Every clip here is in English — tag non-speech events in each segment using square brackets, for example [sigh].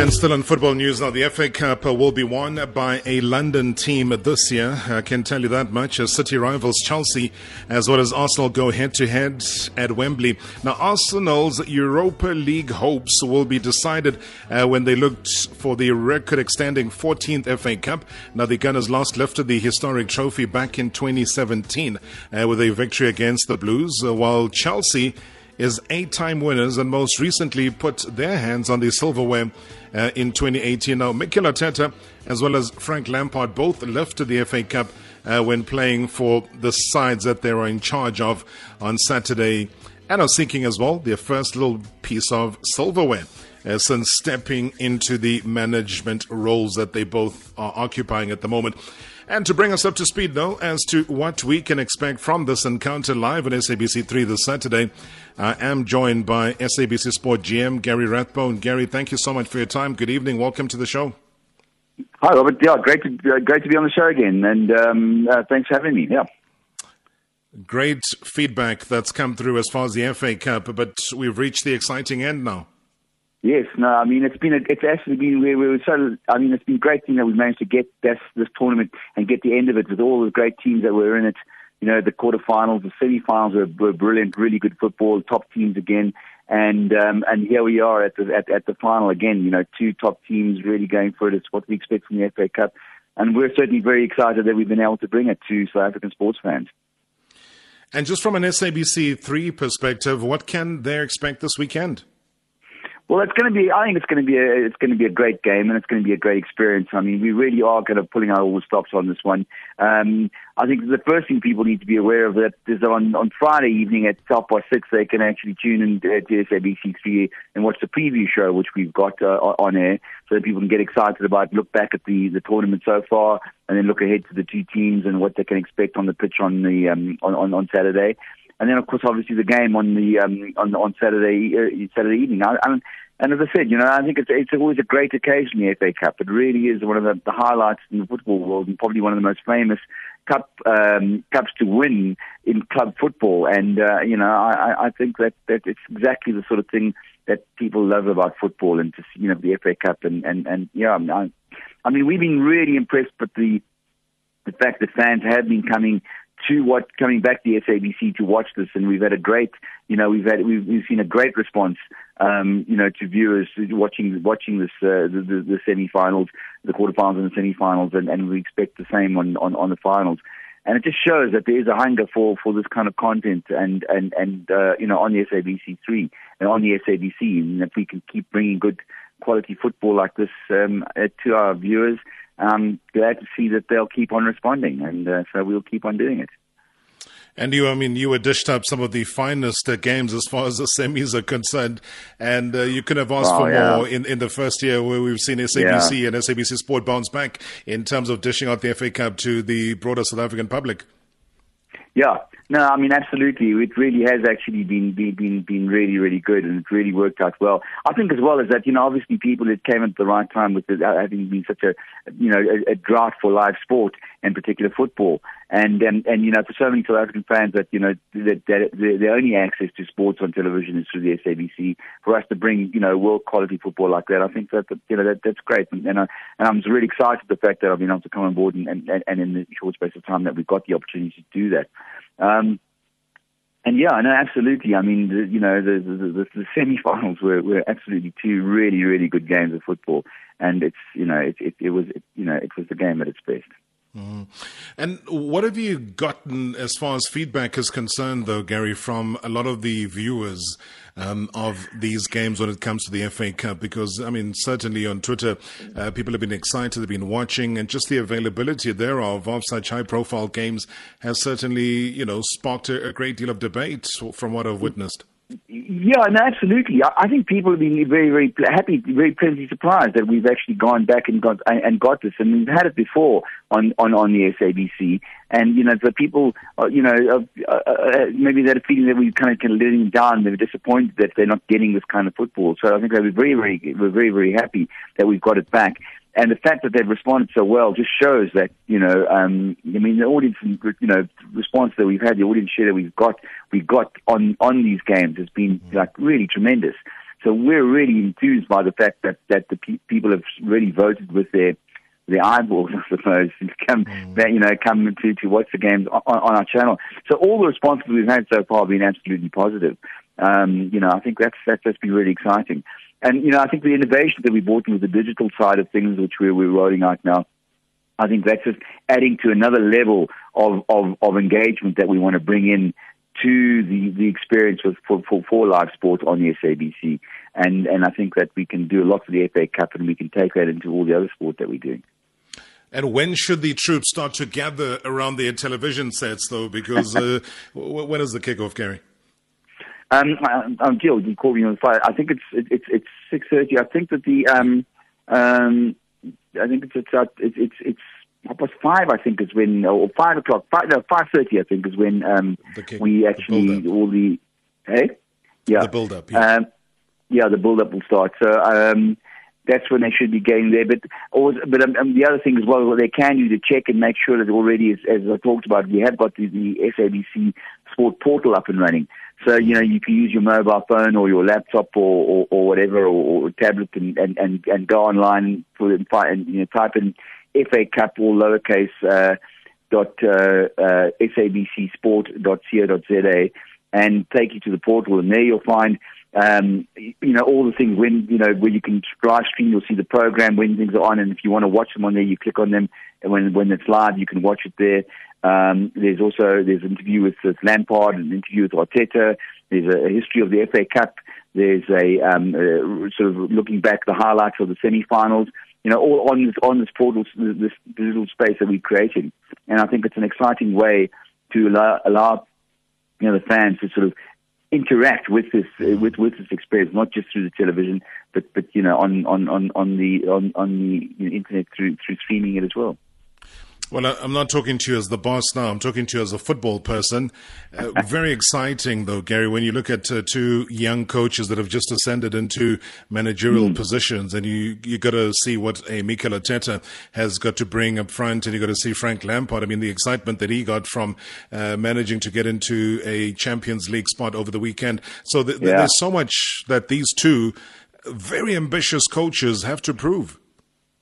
And still in football news now, the FA Cup will be won by a London team this year. I can tell you that much. As City rivals Chelsea as well as Arsenal go head to head at Wembley. Now, Arsenal's Europa League hopes will be decided uh, when they looked for the record extending 14th FA Cup. Now, the Gunners last lifted the historic trophy back in 2017 uh, with a victory against the Blues, uh, while Chelsea is eight time winners and most recently put their hands on the silverware uh, in 2018. Now, Mikel Arteta as well as Frank Lampard both lifted the FA Cup uh, when playing for the sides that they were in charge of on Saturday and are seeking as well their first little piece of silverware. Uh, since stepping into the management roles that they both are occupying at the moment. And to bring us up to speed, though, as to what we can expect from this encounter live on SABC3 this Saturday, I am joined by SABC Sport GM Gary Rathbone. Gary, thank you so much for your time. Good evening. Welcome to the show. Hi, Robert. Yeah, great to uh, great to be on the show again, and um, uh, thanks for having me. Yeah. Great feedback that's come through as far as the FA Cup, but we've reached the exciting end now. Yes, no, I mean it's been a, it's actually been we, we were so I mean it's been great thing that we've managed to get this this tournament and get the end of it with all the great teams that were in it. You know, the quarterfinals, the semi-finals were, were brilliant, really good football, top teams again, and um, and here we are at the at, at the final again. You know, two top teams really going for it. It's what we expect from the FA Cup, and we're certainly very excited that we've been able to bring it to South African sports fans. And just from an SABC three perspective, what can they expect this weekend? Well, it's going to be. I think it's going to be a. It's going to be a great game, and it's going to be a great experience. I mean, we really are kind of pulling out all the stops on this one. Um, I think the first thing people need to be aware of that is on on Friday evening at half past six, they can actually tune in to SABC three and watch the preview show, which we've got uh, on air, so that people can get excited about look back at the the tournament so far, and then look ahead to the two teams and what they can expect on the pitch on the um, on, on on Saturday and then of course obviously the game on the um, on on Saturday uh, Saturday evening. I, I, and as I said, you know, I think it's it's always a great occasion the FA Cup. It really is one of the, the highlights in the football world, and probably one of the most famous cup um, cups to win in club football. And uh, you know, I, I think that that it's exactly the sort of thing that people love about football, and to you know the FA Cup, and and and yeah, I, I mean, we've been really impressed with the the fact that fans have been coming to what coming back to SABC to watch this, and we've had a great, you know, we've had we've, we've seen a great response, um, you know, to viewers watching watching this uh, the, the, the semi-finals, the quarterfinals and the semi-finals, and, and we expect the same on, on on the finals. And it just shows that there is a hunger for, for this kind of content, and and and uh, you know, on the SABC three and on the SABC, and if we can keep bringing good quality football like this um, to our viewers I'm glad to see that they'll keep on responding, and uh, so we'll keep on doing it. And you, I mean, you were dished up some of the finest uh, games as far as the semis are concerned, and uh, you could have asked oh, for yeah. more in, in the first year where we've seen SABC yeah. and SABC Sport bounce back in terms of dishing out the FA Cup to the broader South African public. Yeah, no, I mean absolutely. It really has actually been been been really really good, and it really worked out well. I think as well as that, you know, obviously people it came at the right time with it uh, having been such a you know a, a drought for live sport, in particular football, and and and you know for so many South African fans that you know that, that their only access to sports on television is through the SABC. For us to bring you know world quality football like that, I think that you know that that's great, and and, I, and I'm really excited the fact that I've been able to come on board and and, and in the short space of time that we've got the opportunity to do that. Um, and yeah, no, absolutely. I mean, the, you know, the the, the, the semi-finals were, were absolutely two really, really good games of football, and it's you know, it it, it was it, you know, it was the game at its best. Mm. And what have you gotten as far as feedback is concerned, though, Gary, from a lot of the viewers um, of these games when it comes to the FA Cup? Because, I mean, certainly on Twitter, uh, people have been excited, they've been watching, and just the availability thereof of such high profile games has certainly, you know, sparked a, a great deal of debate from what I've witnessed. Yeah, no, absolutely. I, I think people have been very, very happy, very pleasantly surprised that we've actually gone back and got and got this, and we've had it before on on on the SABC. And you know, the people, uh, you know, uh, uh, uh, maybe they're feeling that we kind of kind of letting down. They're disappointed that they're not getting this kind of football. So I think they were very, very, we're very, very happy that we've got it back and the fact that they've responded so well just shows that you know, um, I mean, the audience, you know, response that we've had, the audience share that we've got, we got on on these games has been like really tremendous. So we're really enthused by the fact that that the pe- people have really voted with their the eyeballs, [laughs] I suppose, to come, mm. you know, come to, to watch the games on, on our channel. So all the responses we've had so far have been absolutely positive. Um, you know, I think that's, that's, that's been really exciting. And, you know, I think the innovation that we brought with the digital side of things, which we're, we're rolling out now, I think that's just adding to another level of, of, of engagement that we want to bring in to the, the experience with, for, for, for live sport on the SABC. And, and I think that we can do a lot for the FA Cup and we can take that into all the other sport that we're doing. And when should the troops start to gather around their television sets, though? Because uh, [laughs] when is the kickoff, Gary? Um, I'm uh, um, You called me on the fire. I think it's it's it's six thirty. I think that the um um I think it's it's it's it's, it's past five. I think is when or five o'clock. Five no five thirty. I think is when um kick, we actually the all the hey yeah the build up yeah. Um, yeah the build up will start. So um that's when they should be getting there. But also, but um, um, the other thing as well, what they can do to check and make sure that already, as, as I talked about, we have got the, the SABC Sport Portal up and running. So you know you can use your mobile phone or your laptop or, or, or whatever or, or tablet and, and, and, and go online for and, you know type in FA Cup or lowercase uh, dot uh, uh, sabcsport.co.za and take you to the portal and there you'll find um, you know, all the things when, you know, where you can live stream, you'll see the program when things are on. And if you want to watch them on there, you click on them. And when, when it's live, you can watch it there. Um, there's also, there's an interview with, with Lampard, an interview with Arteta. There's a, a history of the FA Cup. There's a, um, a sort of looking back the highlights of the semi-finals. You know, all on this, on this portal, this digital space that we're creating. And I think it's an exciting way to allow, allow you know, the fans to sort of interact with this with with this experience, not just through the television, but but you know on on on on the on on the internet through through streaming it as well. Well, I'm not talking to you as the boss now. I'm talking to you as a football person. Uh, very [laughs] exciting, though, Gary, when you look at uh, two young coaches that have just ascended into managerial mm. positions, and you you got to see what a Mikel Arteta has got to bring up front, and you got to see Frank Lampard. I mean, the excitement that he got from uh, managing to get into a Champions League spot over the weekend. So th- yeah. there's so much that these two very ambitious coaches have to prove.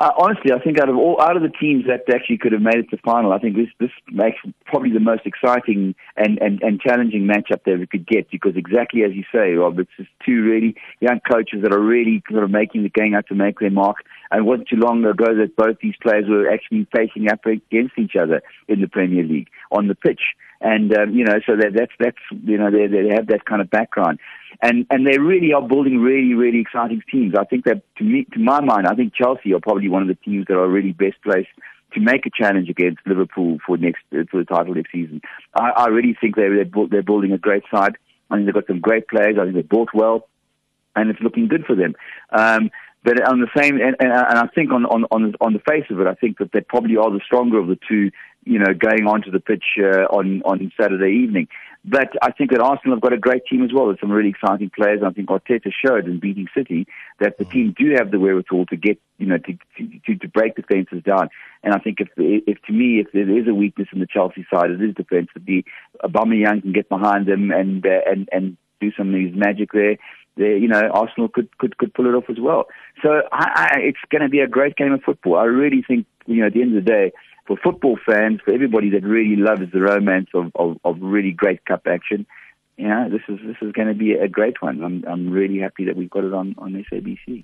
Uh, honestly, I think out of all out of the teams that actually could have made it to final, I think this this makes probably the most exciting and, and, and challenging matchup that we could get because exactly as you say, Rob, it's just two really young coaches that are really sort of making the game out to make their mark. And it wasn't too long ago that both these players were actually facing up against each other in the Premier League on the pitch and um, you know, so that, that's that's you know they they have that kind of background, and and they really are building really really exciting teams. I think that to me, to my mind, I think Chelsea are probably one of the teams that are really best placed to make a challenge against Liverpool for next for the title next season. I, I really think they they're, they're building a great side. I think they've got some great players. I think they bought well, and it's looking good for them. Um, but on the same, and, and, I think on, on on on the face of it, I think that they probably are the stronger of the two you know, going onto the pitch uh, on on Saturday evening. But I think that Arsenal have got a great team as well. There's some really exciting players. I think Arteta showed in beating City that the team do have the wherewithal to get, you know, to to, to break defences down. And I think if if to me, if there is a weakness in the Chelsea side, it is the Aubameyang can get behind them and uh, and and do some of his magic there. There, you know, Arsenal could could could pull it off as well. So I, I, it's going to be a great game of football. I really think, you know, at the end of the day for football fans, for everybody that really loves the romance of, of, of really great cup action, you know, this is this is going to be a great one. I'm I'm really happy that we've got it on on SABC.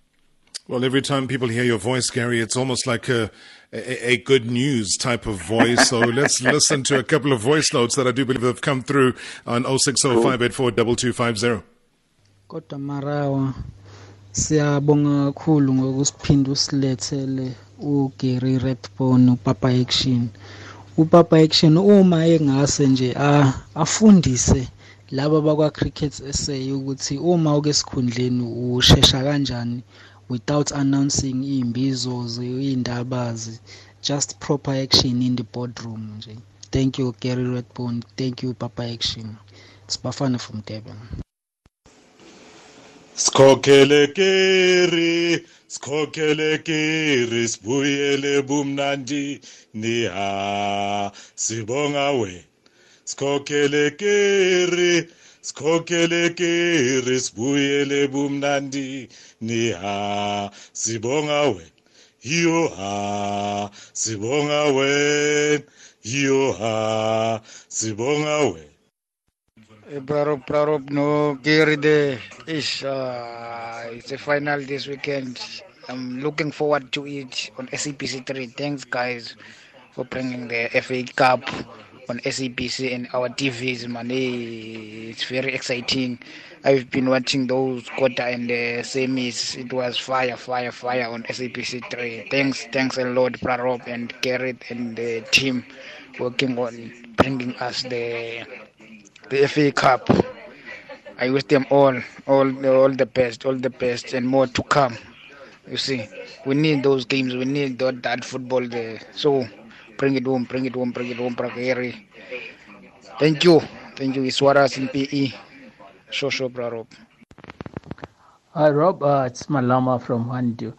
Well, every time people hear your voice, Gary, it's almost like a, a, a good news type of voice. So [laughs] let's listen to a couple of voice notes that I do believe have come through on 0605842250. Kodwa Marawa siyabonga kakhulu ngokusiphinda usilethele uGary Rathbone uPapa Action. uPapa Action uma engase nje afundise laba bakwa Cricket SA ukuthi uma uke esikhundleni ushesha kanjani without announcing imbizo zeindaba just proper action in the boardroom nje. Thank you Gary Redbone thank you Papa Action. Sibafana from Durban. Skokele Gary sikhokhele kiri sibuyele bumnandi niha sibonga wena. Sikhokhele kiri sikhokhele kere sibuyele bumnandi niha sibonga wena. Yo ha sibonga wena. Yo ha sibonga wena. Braro, braro, no, Gary there. Ish, uh, it's a final this weekend. I'm looking forward to it on SABC3. Thanks, guys, for bringing the FA Cup on SABC and our TVs, man. It's very exciting. I've been watching those quarter and the semis. It was fire, fire, fire on SABC3. Thanks, thanks a lot, Prarop and Garrett and the team working on bringing us the the FA Cup. I wish them all, all, all the best, all the best, and more to come. You see, we need those games. We need that, that football there. So bring it home, bring it home, bring it home, Prakeri. Thank you, thank you. Iswaras in PE. Show, bro. Hi, Rob. Uh, it's Malama from Handu.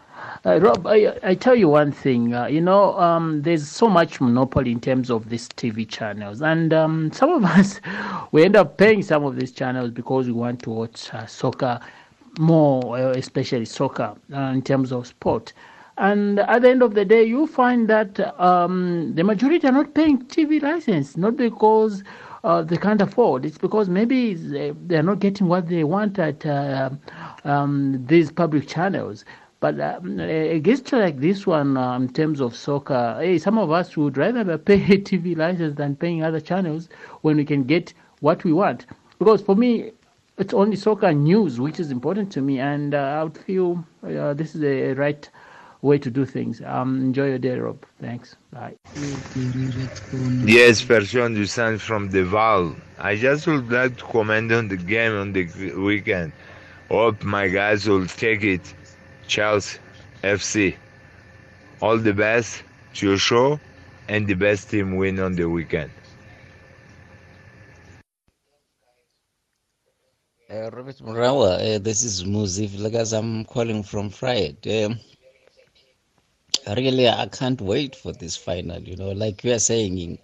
Uh, Rob, I, I tell you one thing. Uh, you know, um, there's so much monopoly in terms of these TV channels, and um, some of [laughs] us we end up paying some of these channels because we want to watch uh, soccer more, uh, especially soccer uh, in terms of sport. And at the end of the day, you find that um, the majority are not paying TV license, not because uh, they can't afford. It's because maybe they, are not getting what they want at uh, um, these public channels. But um, a gesture like this one, uh, in terms of soccer, hey, some of us would rather [laughs] pay a TV license than paying other channels when we can get what we want. Because for me, it's only soccer news which is important to me, and uh, I would feel uh, this is a right way to do things. Um, enjoy your day, Rob. Thanks. Bye. Yes, Person Dusan from the Val. I just would like to comment on the game on the weekend. Hope my guys will take it. Chelsea FC. All the best to your show and the best team win on the weekend. Uh, Robert Marawa, uh, this is Muzif Lagas. I'm calling from Fried. Um, really, I can't wait for this final. You know, like you are saying,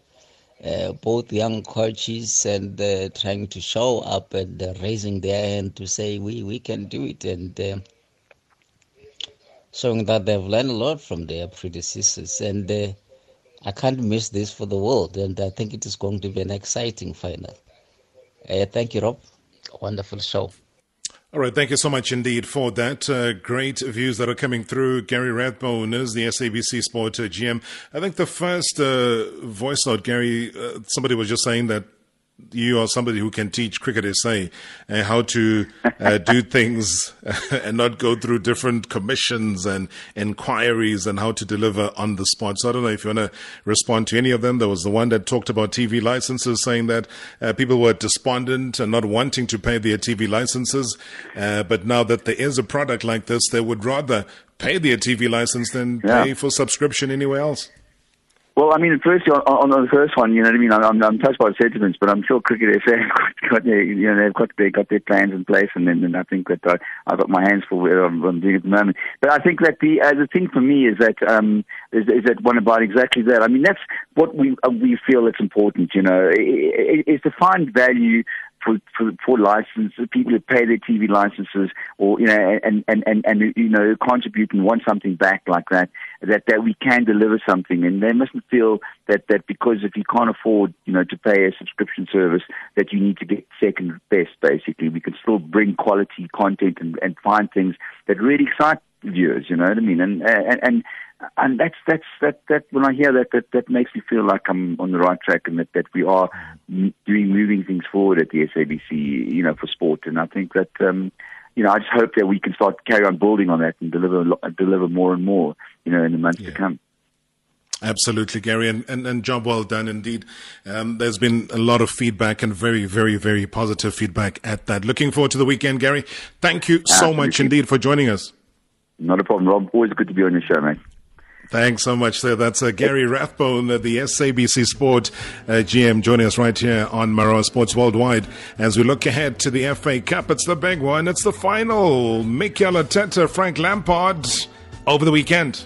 uh, both young coaches and uh, trying to show up and uh, raising their hand to say we we can do it and uh, showing that they've learned a lot from their predecessors and I can't miss this for the world and I think it is going to be an exciting final. thank you, Rob wonderful show. All right, thank you so much indeed for that. Uh, great views that are coming through. Gary Rathbone is the SABC Sport uh, GM. I think the first uh, voice note, Gary, uh, somebody was just saying that you are somebody who can teach cricket SA uh, how to uh, [laughs] do things [laughs] and not go through different commissions and inquiries and how to deliver on the spot. So I don't know if you want to respond to any of them. There was the one that talked about TV licenses, saying that uh, people were despondent and not wanting to pay their TV licenses. Uh, but now that there is a product like this, they would rather pay their TV license than yeah. pay for subscription anywhere else. Well, I mean, firstly, on, on, the first one, you know what I mean. I'm, I'm touched by the sentiments, but I'm sure Cricket SA have got, [laughs] got their, you know, they've got they got their plans in place, and then and I think that I, I've got my hands full what I'm, I'm doing at the moment. But I think that the uh, the thing for me is that um, is, is that one about exactly that. I mean, that's what we uh, we feel it's important. You know, is to find value for, for, for licenses, people who pay their TV licenses or, you know, and, and, and, and, you know, contribute and want something back like that, that, that we can deliver something. And they mustn't feel that, that because if you can't afford, you know, to pay a subscription service, that you need to get second best, basically. We can still bring quality content and, and find things that really excite viewers, you know what I mean? And, and, and, and that's that's that that when I hear that that that makes me feel like I'm on the right track and that that we are doing moving things forward at the SABC, you know, for sport. And I think that um, you know I just hope that we can start carry on building on that and deliver deliver more and more, you know, in the months yeah. to come. Absolutely, Gary, and, and, and job well done indeed. Um, there's been a lot of feedback and very, very, very positive feedback at that. Looking forward to the weekend, Gary. Thank you so Absolutely. much indeed for joining us. Not a problem, Rob. Always good to be on your show, mate. Thanks so much, sir. That's uh, Gary Rathbone, the SABC Sport uh, GM, joining us right here on Marawa Sports Worldwide as we look ahead to the FA Cup. It's the big one. It's the final. Mikel Arteta, Frank Lampard over the weekend.